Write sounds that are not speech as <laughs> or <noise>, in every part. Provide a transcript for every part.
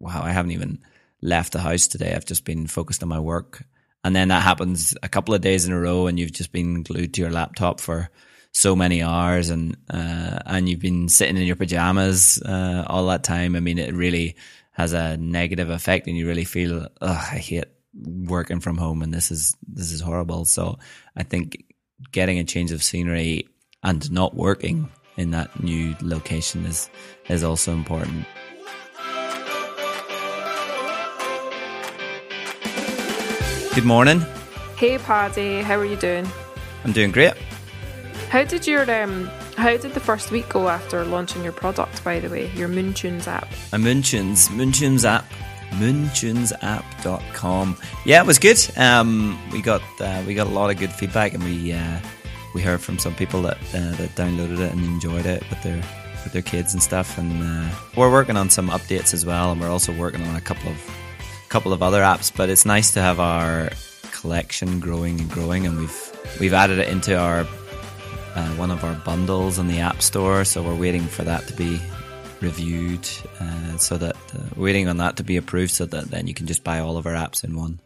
wow, I haven't even left the house today. I've just been focused on my work. And then that happens a couple of days in a row and you've just been glued to your laptop for so many hours and, uh, and you've been sitting in your pajamas, uh, all that time. I mean, it really has a negative effect and you really feel, oh, I hate working from home and this is, this is horrible. So I think getting a change of scenery and not working in that new location is, is also important. Good morning. Hey Paddy, how are you doing? I'm doing great. How did your um how did the first week go after launching your product, by the way, your Moontunes app? A Moontunes, Moontunes app, moontunesapp.com. Yeah, it was good. Um, we got uh, we got a lot of good feedback, and we uh, we heard from some people that uh, that downloaded it and enjoyed it with their with their kids and stuff. And uh, we're working on some updates as well, and we're also working on a couple of couple of other apps. But it's nice to have our collection growing and growing, and we've we've added it into our uh, one of our bundles in the App Store. So we're waiting for that to be reviewed, uh, so that uh, waiting on that to be approved, so that then you can just buy all of our apps in one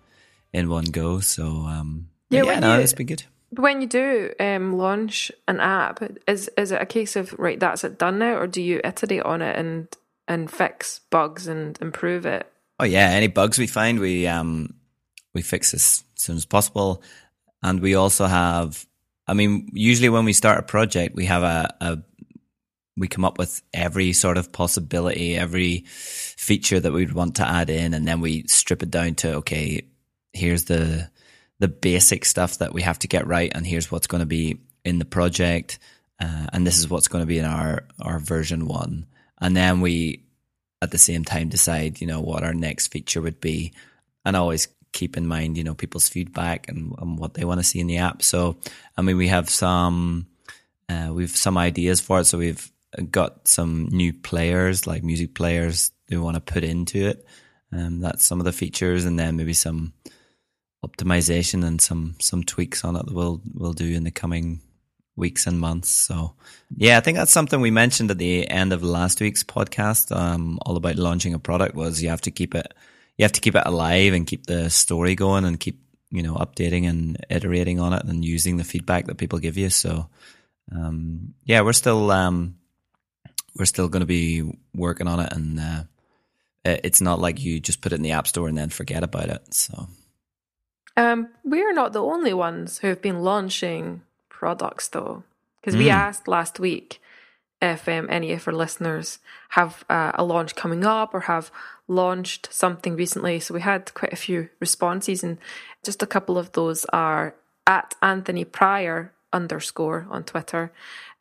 in one go. So um, yeah, yeah no, it's been good. When you do um, launch an app, is is it a case of right that's it done now, or do you iterate on it and and fix bugs and improve it? Oh yeah, any bugs we find, we um we fix as soon as possible, and we also have. I mean, usually when we start a project, we have a, a we come up with every sort of possibility, every feature that we'd want to add in, and then we strip it down to okay, here's the the basic stuff that we have to get right, and here's what's going to be in the project, uh, and this is what's going to be in our our version one, and then we at the same time decide, you know, what our next feature would be, and always keep in mind, you know, people's feedback and, and what they want to see in the app. So, I mean, we have some, uh, we've some ideas for it. So we've got some new players, like music players, we want to put into it. Um, that's some of the features, and then maybe some optimization and some some tweaks on it that we'll we'll do in the coming weeks and months. So yeah, I think that's something we mentioned at the end of last week's podcast, um, all about launching a product was you have to keep it, you have to keep it alive and keep the story going and keep, you know, updating and iterating on it and using the feedback that people give you. So, um, yeah, we're still, um, we're still going to be working on it and, uh, it's not like you just put it in the app store and then forget about it. So, um, we are not the only ones who have been launching products though? Because mm. we asked last week if um, any of our listeners have uh, a launch coming up or have launched something recently. So we had quite a few responses, and just a couple of those are at Anthony Pryor underscore on Twitter.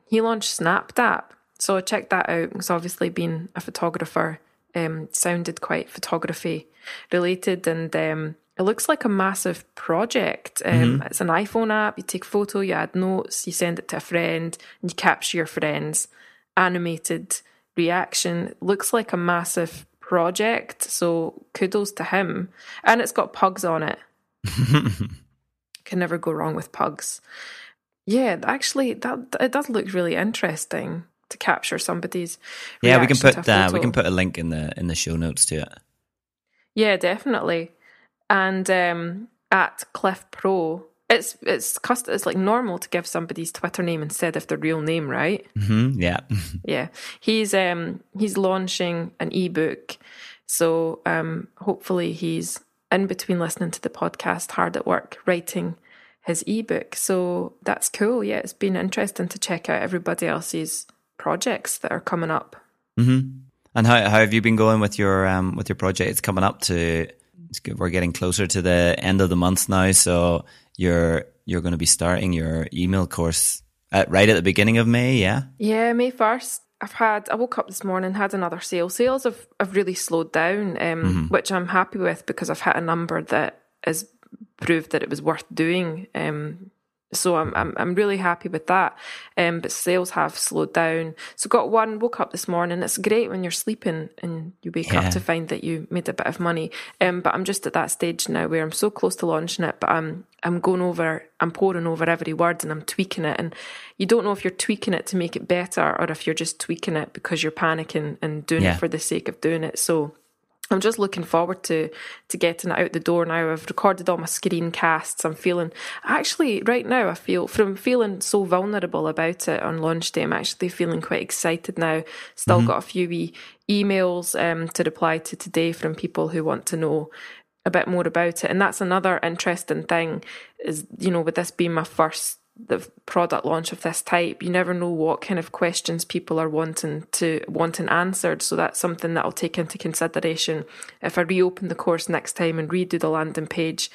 He launched SnapDApp. So check that out. He's obviously been a photographer um, sounded quite photography related, and um, it looks like a massive project. Um, mm-hmm. It's an iPhone app. You take a photo, you add notes, you send it to a friend, and you capture your friend's animated reaction. It looks like a massive project. So kudos to him. And it's got pugs on it. <laughs> Can never go wrong with pugs. Yeah, actually, that it does look really interesting to capture somebody's. Yeah, we can put uh, we can put a link in the in the show notes to it. Yeah, definitely and um, at Cliff Pro. It's it's cust- it's like normal to give somebody's Twitter name instead of their real name, right? Mm-hmm, yeah, <laughs> yeah. He's um he's launching an ebook, so um hopefully he's in between listening to the podcast, hard at work writing his ebook. So that's cool. Yeah, it's been interesting to check out everybody else's projects that are coming up. Mm-hmm. And how how have you been going with your um with your project? It's coming up to we're getting closer to the end of the month now, so you're you're going to be starting your email course at, right at the beginning of May, yeah? Yeah, May first. I've had I woke up this morning had another sale. Sales have, have really slowed down, um, mm-hmm. which I'm happy with because I've hit a number that is proved that it was worth doing. Um, so I'm I'm I'm really happy with that. Um, but sales have slowed down. So got one. Woke up this morning. It's great when you're sleeping and you wake yeah. up to find that you made a bit of money. Um, but I'm just at that stage now where I'm so close to launching it, but I'm I'm going over. I'm poring over every word and I'm tweaking it. And you don't know if you're tweaking it to make it better or if you're just tweaking it because you're panicking and doing yeah. it for the sake of doing it. So I'm just looking forward to to getting it out the door now. I've recorded all my screencasts. I'm feeling actually right now. I feel from feeling so vulnerable about it on launch day. I'm actually feeling quite excited now. Still mm-hmm. got a few wee emails um, to reply to today from people who want to know a bit more about it. And that's another interesting thing is you know with this being my first the product launch of this type, you never know what kind of questions people are wanting to wanting answered. So that's something that I'll take into consideration if I reopen the course next time and redo the landing page.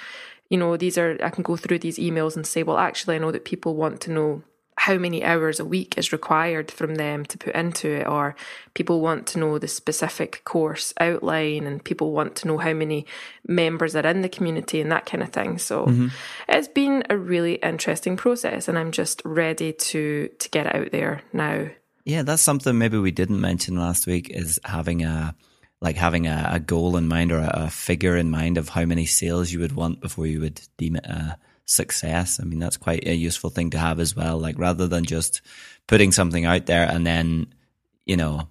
You know, these are I can go through these emails and say, well, actually, I know that people want to know how many hours a week is required from them to put into it, or people want to know the specific course outline, and people want to know how many members are in the community and that kind of thing. So mm-hmm. it's been a really interesting process, and I'm just ready to to get it out there now. Yeah, that's something maybe we didn't mention last week is having a like having a, a goal in mind or a, a, figure in mind of how many sales you would want before you would deem it a success. I mean, that's quite a useful thing to have as well. Like rather than just putting something out there and then, you know,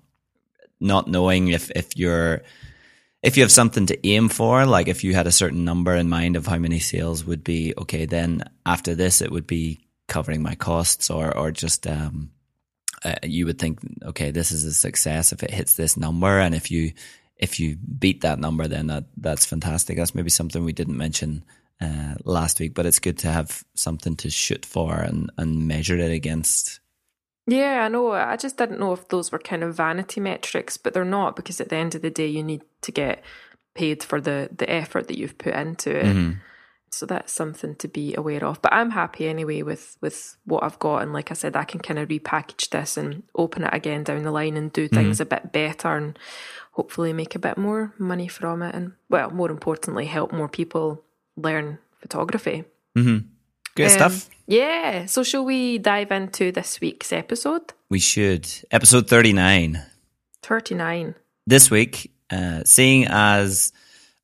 not knowing if, if you're, if you have something to aim for, like if you had a certain number in mind of how many sales would be, okay, then after this, it would be covering my costs or, or just, um, uh, you would think, okay, this is a success if it hits this number. And if you, if you beat that number, then that, that's fantastic. That's maybe something we didn't mention uh, last week, but it's good to have something to shoot for and, and measure it against. Yeah, I know. I just didn't know if those were kind of vanity metrics, but they're not because at the end of the day, you need to get paid for the, the effort that you've put into it. Mm-hmm. So that's something to be aware of. But I'm happy anyway with, with what I've got. And like I said, I can kind of repackage this and open it again down the line and do mm-hmm. things a bit better and hopefully make a bit more money from it. And, well, more importantly, help more people learn photography. Mm-hmm. Good um, stuff. Yeah. So, shall we dive into this week's episode? We should. Episode 39. 39. This week, uh, seeing as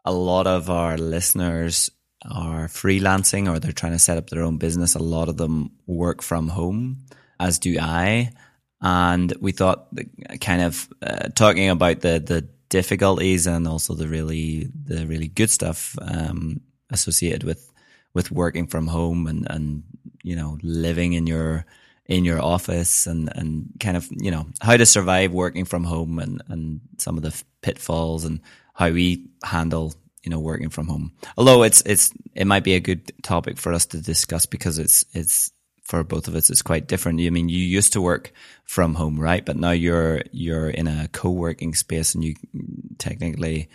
a lot of our listeners are freelancing or they're trying to set up their own business, a lot of them work from home, as do I. And we thought, kind of uh, talking about the the difficulties and also the really the really good stuff um, associated with with working from home and and you know living in your in your office and and kind of you know how to survive working from home and and some of the pitfalls and how we handle you know working from home. Although it's it's it might be a good topic for us to discuss because it's it's for both of us it's quite different. I mean you used to work from home right? But now you're you're in a co-working space and you technically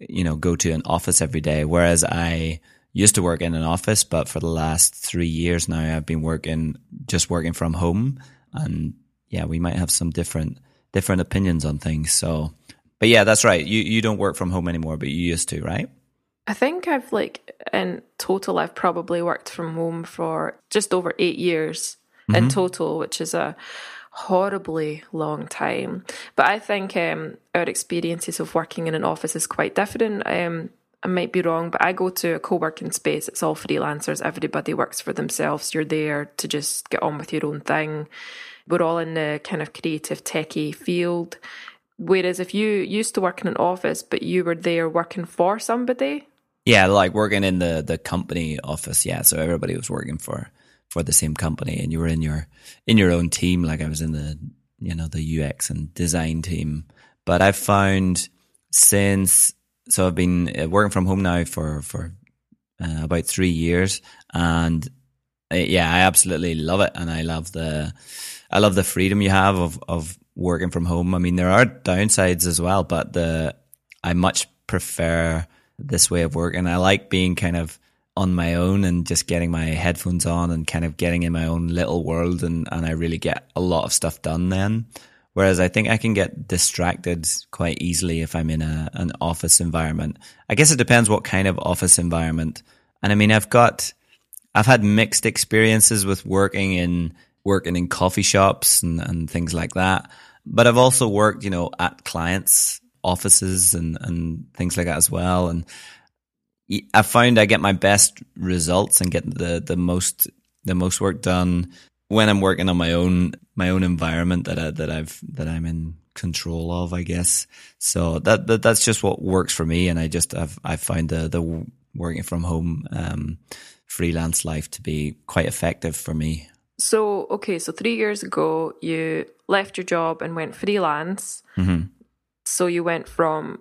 you know, go to an office every day. Whereas I used to work in an office, but for the last three years now, I've been working, just working from home. And yeah, we might have some different, different opinions on things. So, but yeah, that's right. You, you don't work from home anymore, but you used to, right? I think I've like in total, I've probably worked from home for just over eight years mm-hmm. in total, which is a, horribly long time. But I think um, our experiences of working in an office is quite different. Um, I might be wrong, but I go to a co working space. It's all freelancers. Everybody works for themselves. You're there to just get on with your own thing. We're all in the kind of creative, techie field. Whereas if you used to work in an office, but you were there working for somebody. Yeah, like working in the, the company office. Yeah. So everybody was working for for the same company and you were in your in your own team like I was in the you know the UX and design team. But I've found since so I've been uh, working from home now for for uh, about 3 years and uh, yeah I absolutely love it and I love the I love the freedom you have of of working from home. I mean there are downsides as well but the I much prefer this way of working. I like being kind of on my own and just getting my headphones on and kind of getting in my own little world and, and I really get a lot of stuff done then. Whereas I think I can get distracted quite easily if I'm in a, an office environment. I guess it depends what kind of office environment. And I mean, I've got, I've had mixed experiences with working in, working in coffee shops and, and things like that. But I've also worked, you know, at clients' offices and, and things like that as well. And I find I get my best results and get the, the most the most work done when I'm working on my own my own environment that I, that I've that I'm in control of, I guess. So that, that that's just what works for me, and I just have I find the the working from home um, freelance life to be quite effective for me. So okay, so three years ago you left your job and went freelance. Mm-hmm. So you went from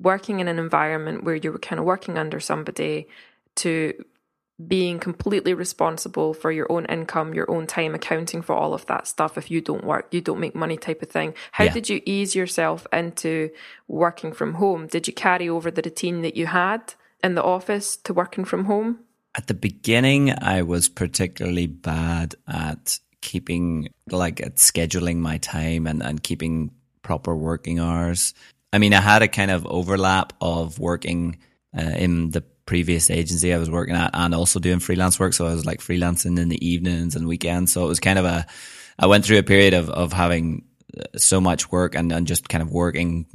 working in an environment where you were kind of working under somebody to being completely responsible for your own income, your own time, accounting for all of that stuff. If you don't work, you don't make money, type of thing. How Yeah. did you ease yourself into working from home? Did you carry over the routine that you had in the office to working from home? At the beginning, I was particularly bad at keeping, like, at scheduling my time and, and keeping proper working hours. I mean, I had a kind of overlap of working uh, in the previous agency I was working at and also doing freelance work. So I was like freelancing in the evenings and weekends. So it was kind of a, I went through a period of, of having uh, so much work and, and just kind of working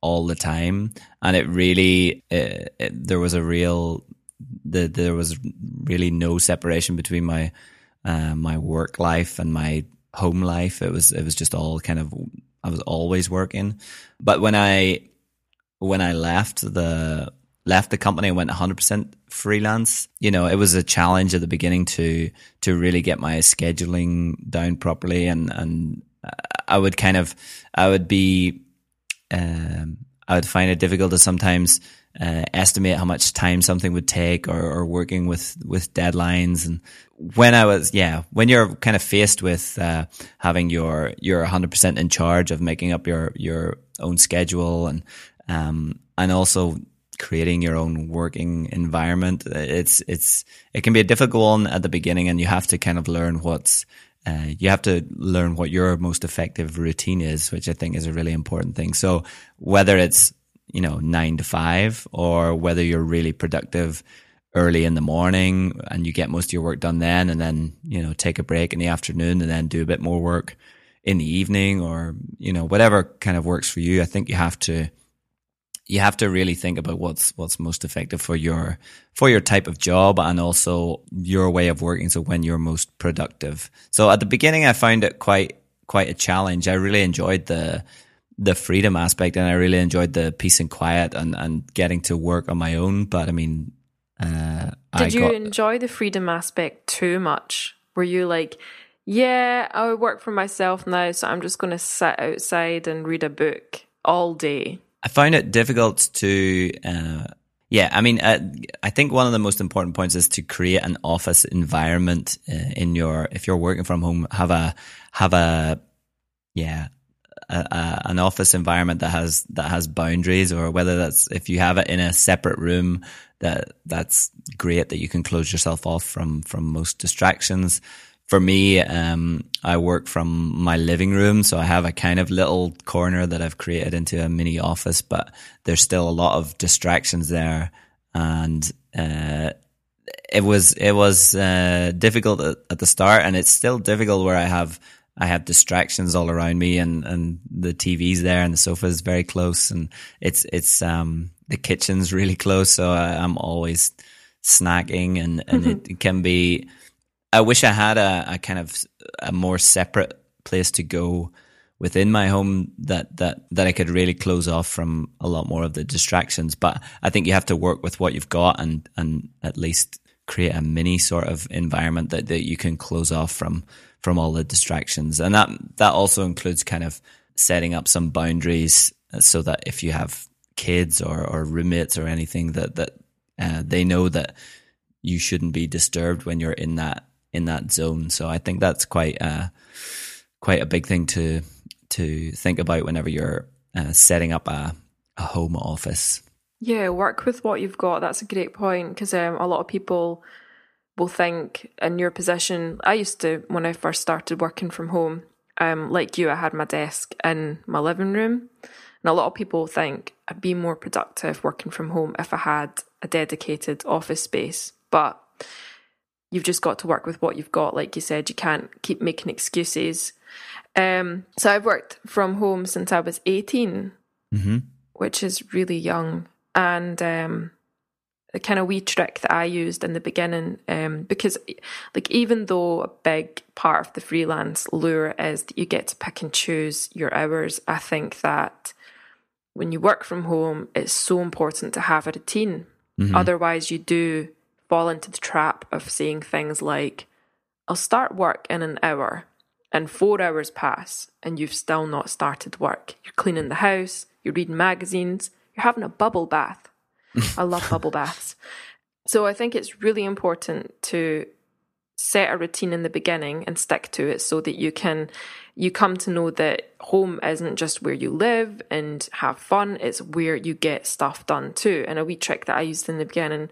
all the time. And it really, it, it, there was a real, the, there was really no separation between my, uh, my work life and my home life. It was, it was just all kind of, I was always working. But when I, when I left the, left the company and went 100% freelance, you know, it was a challenge at the beginning to, to really get my scheduling down properly. And, and I would kind of, I would be, um, I would find it difficult to sometimes uh, estimate how much time something would take or, or working with, with deadlines. And when I was, yeah, when you're kind of faced with, uh, having your, you're 100% in charge of making up your, your own schedule and, um, and also creating your own working environment, it's, it's, it can be a difficult one at the beginning and you have to kind of learn what's, uh, you have to learn what your most effective routine is, which I think is a really important thing. So whether it's, you know, nine to five or whether you're really productive early in the morning and you get most of your work done then and then, you know, take a break in the afternoon and then do a bit more work in the evening or, you know, whatever kind of works for you. I think you have to, you have to really think about what's what's most effective for your for your type of job and also your way of working so when you're most productive so at the beginning i found it quite quite a challenge i really enjoyed the the freedom aspect and i really enjoyed the peace and quiet and and getting to work on my own but i mean uh Did I you got, enjoy the freedom aspect too much? Were you like, yeah, I work for myself now, so I'm just going to sit outside and read a book all day? I found it difficult to, uh, yeah, I mean, uh, I think one of the most important points is to create an office environment uh, in your, if you're working from home, have a, have a, yeah, a, an office environment that has, that has boundaries or whether that's, if you have it in a separate room, that, that's great that you can close yourself off from, from most distractions. For me, um, I work from my living room, so I have a kind of little corner that I've created into a mini office, but there's still a lot of distractions there, and uh, it was it was uh, difficult at, at the start, and it's still difficult where I have I have distractions all around me, and and the TV's there, and the sofa is very close, and it's it's um the kitchen's really close, so I, I'm always snacking, and and it, it can be. I wish I had a, a kind of a more separate place to go within my home that, that, that I could really close off from a lot more of the distractions. But I think you have to work with what you've got and, and at least create a mini sort of environment that, that you can close off from, from all the distractions. And that, that also includes kind of setting up some boundaries so that if you have kids or, or roommates or anything that, that, uh, they know that you shouldn't be disturbed when you're in that in that zone. So I think that's quite a quite a big thing to to think about whenever you're uh, setting up a a home office. Yeah, work with what you've got. That's a great point because um, a lot of people will think in your position. I used to when I first started working from home. Um, like you, I had my desk in my living room, and a lot of people think I'd be more productive working from home if I had a dedicated office space. But you've just got to work with what you've got. Like you said, you can't keep making excuses. Um, so I've worked from home since I was 18, Mm-hmm. which is really young. And um, a kind of wee trick that I used in the beginning, um, because like even though a big part of the freelance lure is that you get to pick and choose your hours, I think that when you work from home, it's so important to have a routine. Mm-hmm. Otherwise, you do fall into the trap of saying things like, I'll start work in an hour, and four hours pass, and you've still not started work. You're cleaning the house, you're reading magazines, you're having a bubble bath. I love bubble baths. So I think it's really important to set a routine in the beginning and stick to it so that you can you come to know that home isn't just where you live and have fun it's where you get stuff done too and a wee trick that i used in the beginning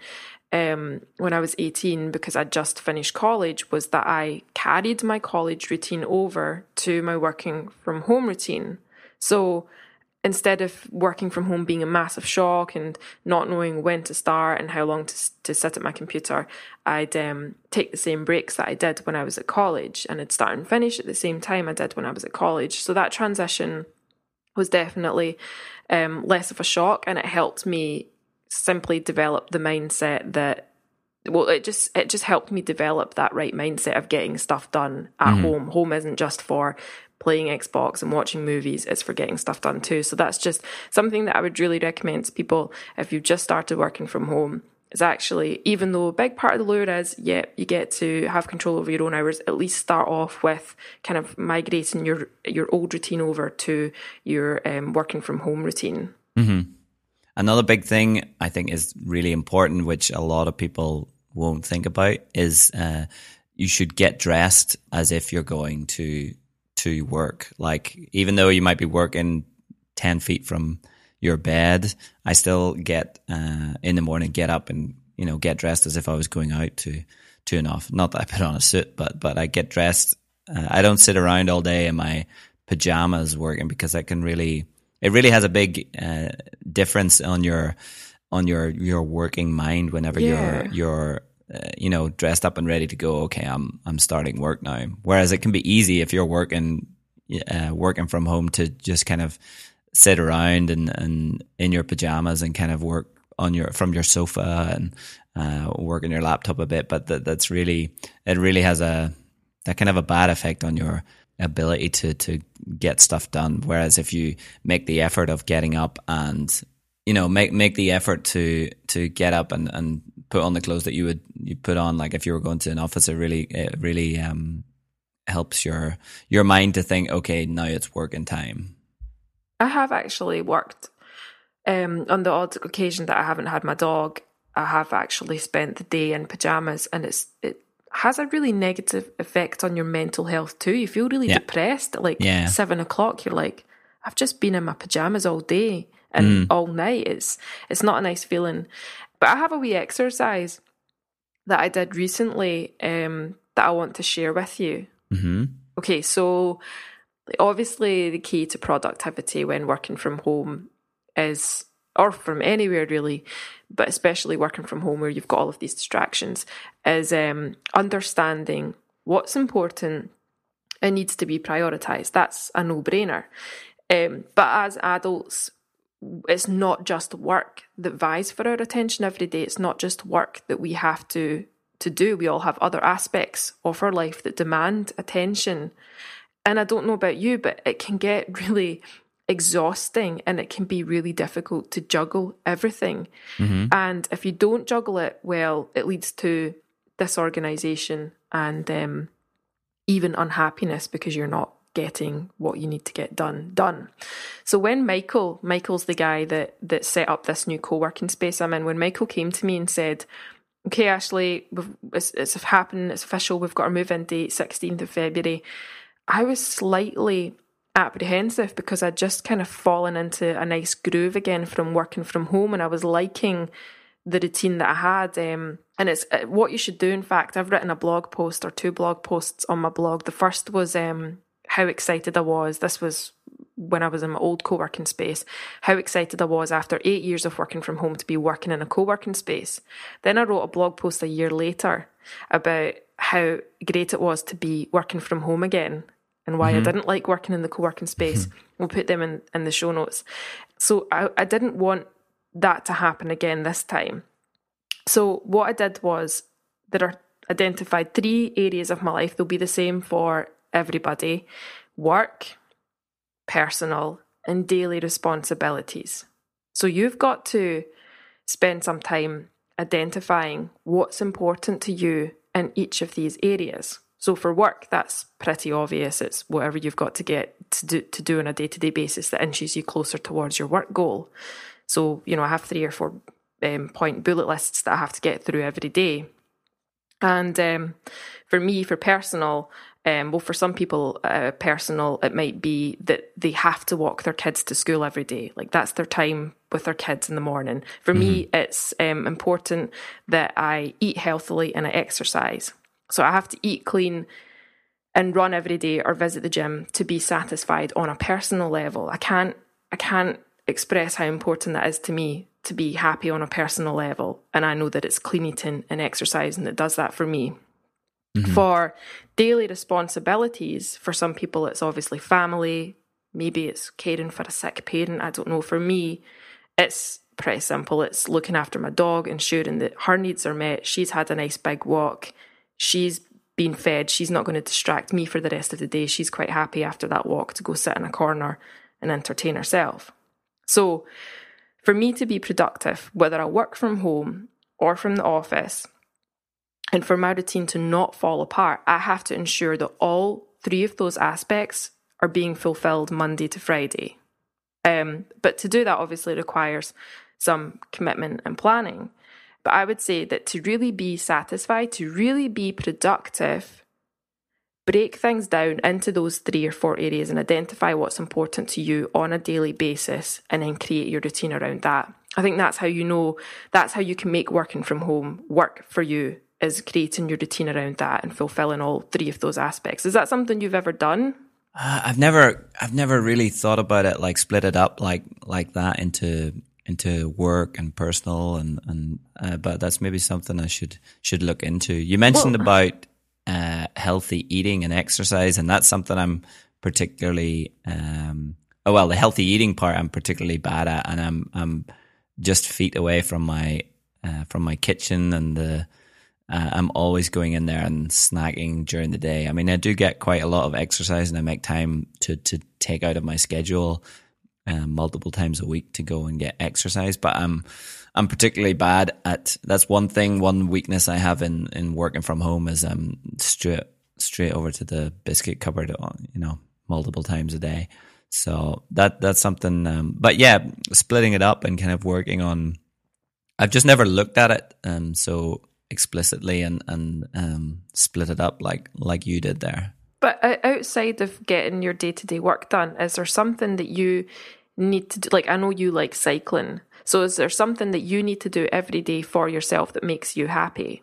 um, when i was 18 because i'd just finished college was that i carried my college routine over to my working from home routine so instead of working from home being a massive shock and not knowing when to start and how long to, to sit at my computer, I'd um, take the same breaks that I did when I was at college and I'd start and finish at the same time I did when I was at college. So that transition was definitely um, less of a shock and it helped me simply develop the mindset that well it just it just helped me develop that right mindset of getting stuff done at mm. home home isn't just for playing Xbox and watching movies, it's for getting stuff done too. So that's just something that I would really recommend to people if you've just started working from home. Is actually, even though a big part of the lure is, yeah, you get to have control over your own hours, at least start off with kind of migrating your your old routine over to your um, working from home routine. Mm-hmm. Another big thing I think is really important, which a lot of people won't think about, is uh, you should get dressed as if you're going to to work. Like, even though you might be working 10 feet from your bed, I still get, uh, in the morning, get up and, you know, get dressed as if I was going out to, to off. Not that I put on a suit, but, but I get dressed. Uh, I don't sit around all day in my pajamas working because that can really, it really has a big, uh, difference on your, on your, your working mind whenever yeah. you're, you're, uh, you know, dressed up and ready to go. Okay, I'm I'm starting work now. Whereas it can be easy if you're working uh, working from home to just kind of sit around and, and in your pajamas and kind of work on your from your sofa and uh, work on your laptop a bit. But that, that's really it really has a that kind of a bad effect on your ability to to get stuff done. Whereas if you make the effort of getting up and you know make make the effort to to get up and and put on the clothes that you would you put on like if you were going to an office it really it really um helps your your mind to think okay now it's working time i have actually worked um on the odd occasion that i haven't had my dog i have actually spent the day in pajamas and it's it has a really negative effect on your mental health too you feel really yeah. depressed at like yeah. seven o'clock you're like i've just been in my pajamas all day and mm. all night it's it's not a nice feeling but I have a wee exercise that I did recently um, that I want to share with you. Mm-hmm. Okay, so obviously the key to productivity when working from home is, or from anywhere really, but especially working from home where you've got all of these distractions, is um, understanding what's important and needs to be prioritized. That's a no brainer. Um, but as adults, it's not just work that vies for our attention every day. It's not just work that we have to to do. We all have other aspects of our life that demand attention. And I don't know about you, but it can get <laughs> really exhausting and it can be really difficult to juggle everything. Mm-hmm. And if you don't juggle it well, it leads to disorganization and um, even unhappiness because you're not getting what you need to get done done. So when Michael, Michael's the guy that that set up this new co-working space I'm in, when Michael came to me and said, "Okay, Ashley, it's, it's happening, it's official. We've got our move-in date, 16th of February." I was slightly apprehensive because I'd just kind of fallen into a nice groove again from working from home, and I was liking the routine that I had. Um, and it's uh, what you should do. In fact, I've written a blog post or two blog posts on my blog. The first was um, how excited I was. This was when I was in my old co working space, how excited I was after eight years of working from home to be working in a co working space. Then I wrote a blog post a year later about how great it was to be working from home again and why mm-hmm. I didn't like working in the co working space. Mm-hmm. We'll put them in, in the show notes. So I, I didn't want that to happen again this time. So what I did was there are identified three areas of my life. They'll be the same for everybody: work, personal, and daily responsibilities. So you've got to spend some time identifying what's important to you in each of these areas. So for work, that's pretty obvious. It's whatever you've got to get to do, to do on a day to day basis that inches you closer towards your work goal. So, you know, I have three or four um, point bullet lists that I have to get through every day. And um, for me, for personal, um, well, for some people, uh, personal, it might be that they have to walk their kids to school every day. Like that's their time with their kids in the morning. For mm-hmm. me, it's um, important that I eat healthily and I exercise. So I have to eat clean and run every day or visit the gym to be satisfied on a personal level. I can't, I can't express how important that is to me to be happy on a personal level. And I know that it's clean eating and exercise and it does that for me. Mm-hmm. For daily responsibilities, for some people, it's obviously family. Maybe it's caring for a sick parent. I don't know. For me, it's pretty simple. It's looking after my dog, ensuring that her needs are met. She's had a nice big walk. She's been fed. She's not going to distract me for the rest of the day. She's quite happy after that walk to go sit in a corner and entertain herself. So, for me to be productive, whether I work from home or from the office, and for my routine to not fall apart, I have to ensure that all three of those aspects are being fulfilled Monday to Friday. Um, but to do that obviously requires some commitment and planning. But I would say that to really be satisfied, to really be productive, break things down into those three or four areas and identify what's important to you on a daily basis and then create your routine around that. I think that's how you know, that's how you can make working from home work for you is creating your routine around that and fulfilling all three of those aspects. Is that something you've ever done? Uh, I've never, I've never really thought about it like split it up like like that into into work and personal and and. Uh, but that's maybe something I should should look into. You mentioned well, about uh, healthy eating and exercise, and that's something I'm particularly. Um, oh well, the healthy eating part I'm particularly bad at, and I'm I'm just feet away from my uh, from my kitchen and the uh, I'm always going in there and snacking during the day. I mean, I do get quite a lot of exercise, and I make time to to take out of my schedule um, multiple times a week to go and get exercise. But I'm I'm particularly bad at. That's one thing, one weakness I have in in working from home is I'm straight straight over to the biscuit cupboard, uh, you know, multiple times a day. So that that's something. Um, but yeah, splitting it up and kind of working on. I've just never looked at it. Um, so explicitly and and um, split it up like like you did there. But outside of getting your day to day work done, is there something that you need to do? Like I know you like cycling, so is there something that you need to do every day for yourself that makes you happy?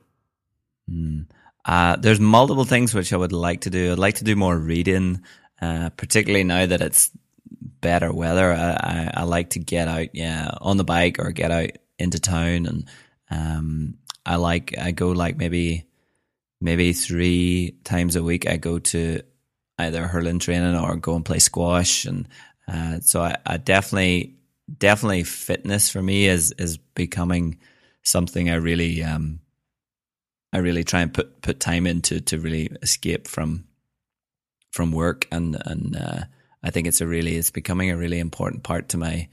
Mm. Uh, there's multiple things which I would like to do. I'd like to do more reading, uh, particularly now that it's better weather. I, I, I, like to get out, yeah, on the bike or get out into town and um, I like I go like maybe maybe three times a week. I go to either hurling training or go and play squash, and uh, so I, I, definitely definitely fitness for me is is becoming something I really um I really try and put put time into to really escape from from work and and uh, I think it's a really it's becoming a really important part to my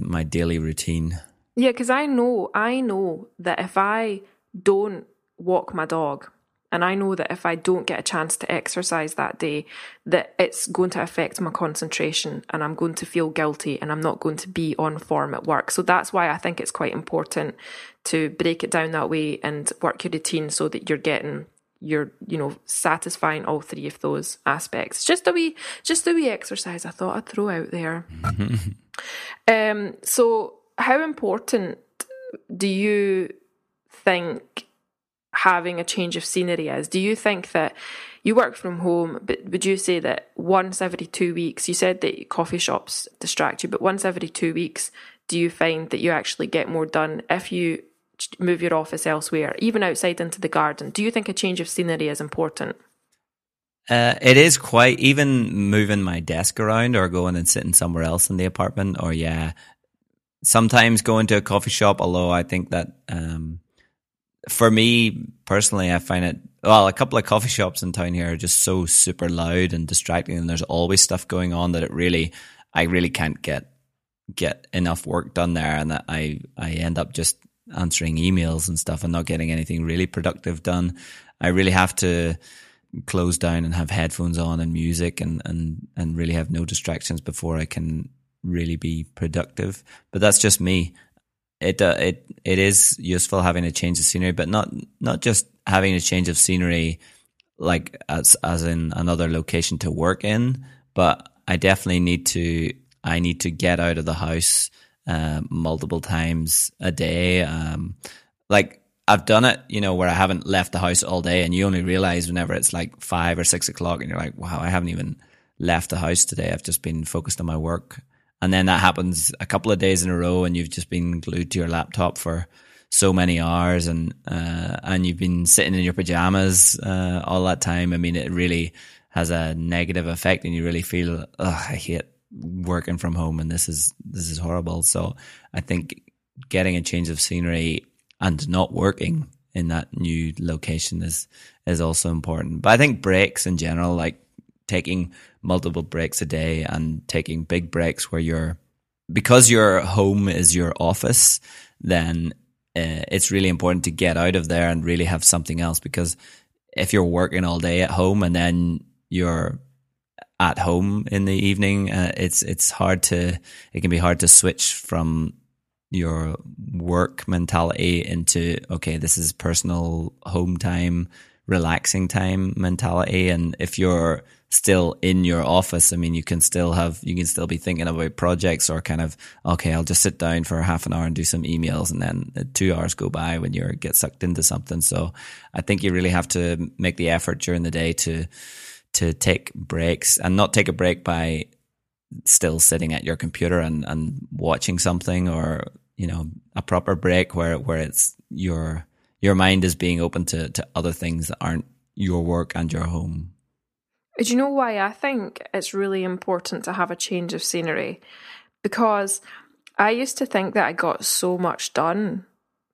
my daily routine. Yeah, because I know, I know that if I don't walk my dog, and I know that if I don't get a chance to exercise that day, that it's going to affect my concentration and I'm going to feel guilty and I'm not going to be on form at work. So that's why I think it's quite important to break it down that way and work your routine so that you're getting you're you know satisfying all three of those aspects just a wee just a wee exercise i thought i'd throw out there <laughs> um so how important do you think having a change of scenery is? Do you think that you work from home, but would you say that once every two weeks, you said that coffee shops distract you, but once every two weeks, do you find that you actually get more done if you move your office elsewhere, even outside into the garden? Do you think a change of scenery is important? Uh, it is quite even moving my desk around or going and sitting somewhere else in the apartment or yeah sometimes going to a coffee shop, although I think that um, for me personally, I find it well. A couple of coffee shops in town here are just so super loud and distracting, and there's always stuff going on that it really, I really can't get get enough work done there, and that I I end up just answering emails and stuff and not getting anything really productive done. I really have to close down and have headphones on and music and and and really have no distractions before I can really be productive. But that's just me. It uh, it it is useful having a change of scenery, but not not just having a change of scenery like as as in another location to work in, but I definitely need to I need to get out of the house uh, multiple times a day. Um, like I've done it, you know, where I haven't left the house all day, and you only realize whenever it's like five or six o'clock, and you're like, "Wow, I haven't even left the house today. I've just been focused on my work." And then that happens a couple of days in a row, and you've just been glued to your laptop for so many hours, and uh, and you've been sitting in your pajamas uh, all that time. I mean, it really has a negative effect, and you really feel, "Oh, I hate working from home, and this is this is horrible." So I think getting a change of scenery and not working in that new location is is also important. But I think breaks in general, like taking multiple breaks a day and taking big breaks where you're because your home is your office, then uh, it's really important to get out of there and really have something else. Because if you're working all day at home and then you're at home in the evening, uh, it's it's hard to it can be hard to switch from your work mentality into okay this is personal home time relaxing time mentality and if you're still in your office. I mean you can still have you can still be thinking about projects or kind of okay i'll just sit down for half an hour and do some emails and then uh, two hours go by when you get sucked into something. So i think you really have to make the effort during the day to to take breaks and not take a break by still sitting at your computer and, and watching something or you know a proper break where where it's your your mind is being open to to other things that aren't your work and your home do you know why i think it's really important to have a change of scenery because i used to think that i got so much done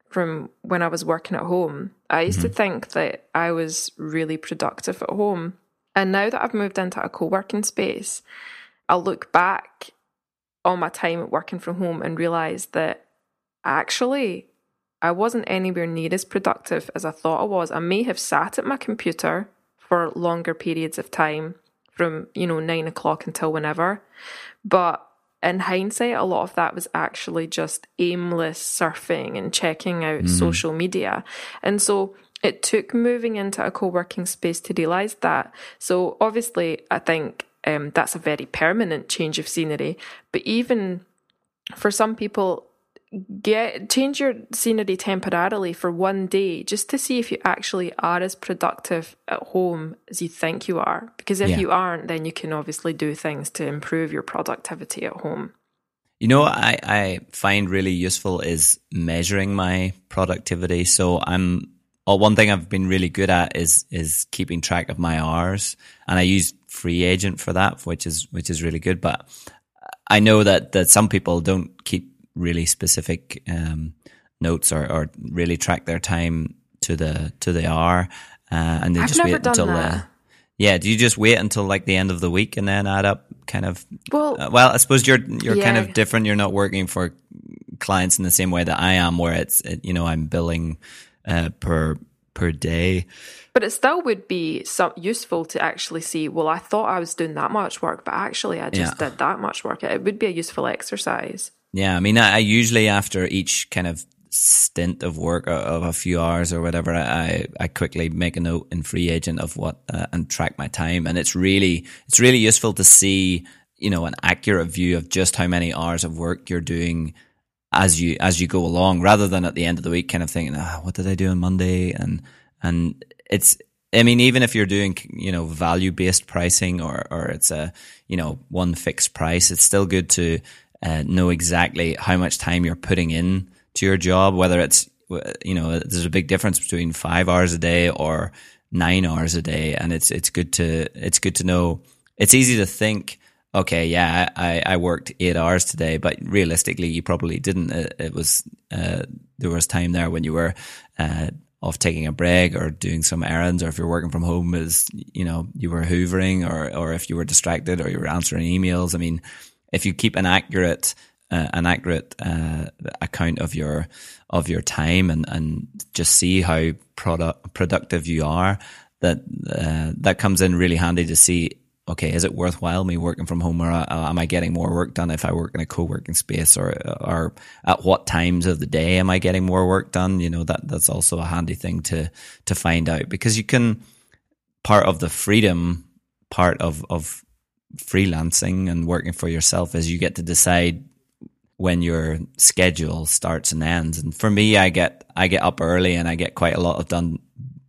from when i was working at home i used mm-hmm. to think that i was really productive at home and now that i've moved into a co-working space I'll look back on my time working from home and realize that actually I wasn't anywhere near as productive as I thought I was. I may have sat at my computer for longer periods of time from, you know, nine o'clock until whenever. But in hindsight, a lot of that was actually just aimless surfing and checking out mm-hmm. social media. And so it took moving into a co working space to realize that. So obviously, I think um, that's a very permanent change of scenery. But even for some people, get change your scenery temporarily for one day just to see if you actually are as productive at home as you think you are. Because if yeah. you aren't, then you can obviously do things to improve your productivity at home. You know, I, I find really useful is measuring my productivity. So I'm well, one thing I've been really good at is is keeping track of my hours, and I use Free Agent for that, which is which is really good. But I know that that some people don't keep really specific um, notes or, or really track their time to the to the hour, uh, and they I've just wait until. Uh, yeah, do you just wait until like the end of the week and then add up kind of? Well, uh, well, I suppose you're you're yeah. kind of different. You're not working for clients in the same way that I am, where it's it, you know I'm billing uh, per per day. But it still would be some useful to actually see. Well, I thought I was doing that much work, but actually, I just yeah. did that much work. It would be a useful exercise. Yeah, I mean, I, I usually after each kind of stint of work of a few hours or whatever, I I quickly make a note in Free Agent of what uh, and track my time, and it's really it's really useful to see you know an accurate view of just how many hours of work you're doing as you as you go along, rather than at the end of the week, kind of thinking, ah, what did I do on Monday? And and it's I mean, even if you're doing, you know, value based pricing or, or it's a, you know, one fixed price, it's still good to uh, know exactly how much time you're putting in to your job, whether it's, you know, there's a big difference between five hours a day or nine hours a day. And it's, it's good to, it's good to know. It's easy to think, okay, yeah, I, I worked eight hours today, but realistically, you probably didn't. It, it was uh, there was time there when you were uh, of taking a break or doing some errands, or if you're working from home, is you know you were hoovering, or or if you were distracted, or you were answering emails. I mean, if you keep an accurate uh, an accurate uh, account of your of your time and and just see how product productive you are, that uh, that comes in really handy to see okay, is it worthwhile me working from home, or uh, am I getting more work done if I work in a co-working space, or or at what times of the day am I getting more work done? You know that that's also a handy thing to to find out because you can part of the freedom part of of freelancing and working for yourself is you get to decide when your schedule starts and ends. And for me, I get I get up early and I get quite a lot of done.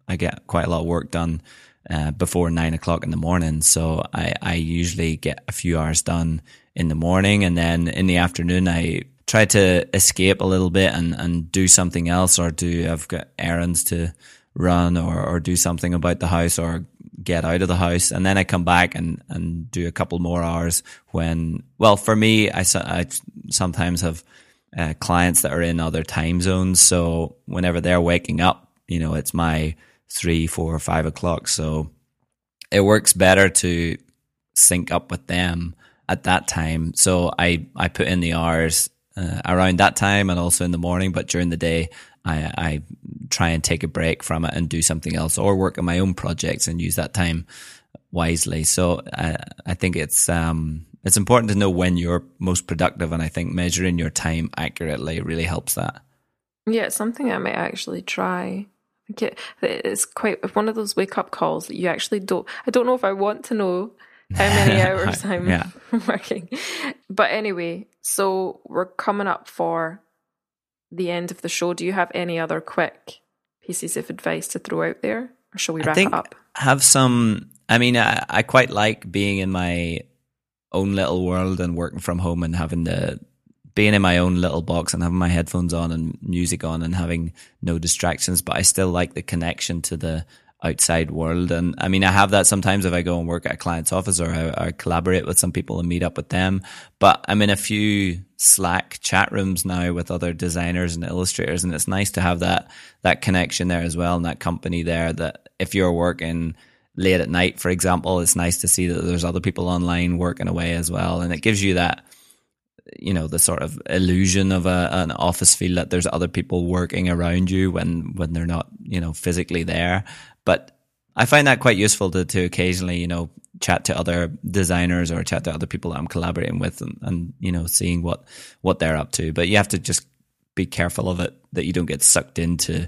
I get quite a lot of work done uh, before nine o'clock in the morning. So I, I usually get a few hours done in the morning and then in the afternoon I try to escape a little bit and, and do something else or do I've got errands to run or, or do something about the house or get out of the house. And then I come back and, and do a couple more hours when, well, for me, I, I sometimes have uh, clients that are in other time zones. So whenever they're waking up, you know, it's my three, four, five o'clock. So it works better to sync up with them at that time. So I, I put in the hours uh, around that time and also in the morning, but during the day, I, I try and take a break from it and do something else or work on my own projects and use that time wisely. So I, uh, I think it's, um, it's important to know when you're most productive. And I think measuring your time accurately really helps that. Yeah, it's something I might actually try it, it's quite one of those wake up calls that you actually don't. I don't know if I want to know how many <laughs> hours I'm yeah. <laughs> working. But anyway, so we're coming up for the end of the show. Do you have any other quick pieces of advice to throw out there, or shall we wrap it up? Have some. I mean, I, I quite like being in my own little world and working from home and having the being in my own little box and having my headphones on and music on and having no distractions, but I still like the connection to the outside world. And I mean, I have that sometimes if I go and work at a client's office or I, I, collaborate with some people and meet up with them. But I'm in a few Slack chat rooms now with other designers and illustrators, and it's nice to have that that connection there as well, and that company there. That if you're working late at night, for example, it's nice to see that there's other people online working away as well, and it gives you that you know the sort of illusion of a, an office feel that there's other people working around you when when they're not you know physically there but i find that quite useful to, to occasionally you know chat to other designers or chat to other people that i'm collaborating with and, and you know seeing what what they're up to but you have to just be careful of it that you don't get sucked into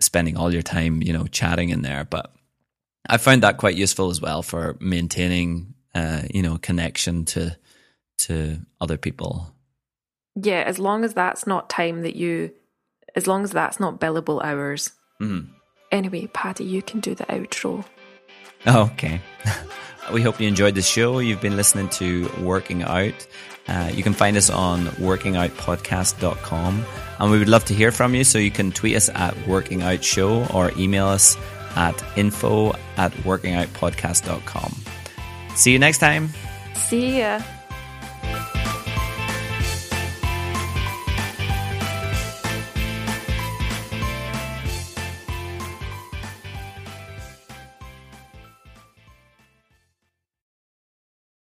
spending all your time you know chatting in there but i found that quite useful as well for maintaining uh, you know connection to to other people. Yeah, as long as that's not time that you, as long as that's not billable hours. Mm. Anyway, Paddy, you can do the outro. Okay. <laughs> we hope you enjoyed the show. You've been listening to Working Out. Uh, you can find us on workingoutpodcast.com. And we would love to hear from you. So you can tweet us at Working Out Show or email us at info at workingoutpodcast.com. See you next time. See ya.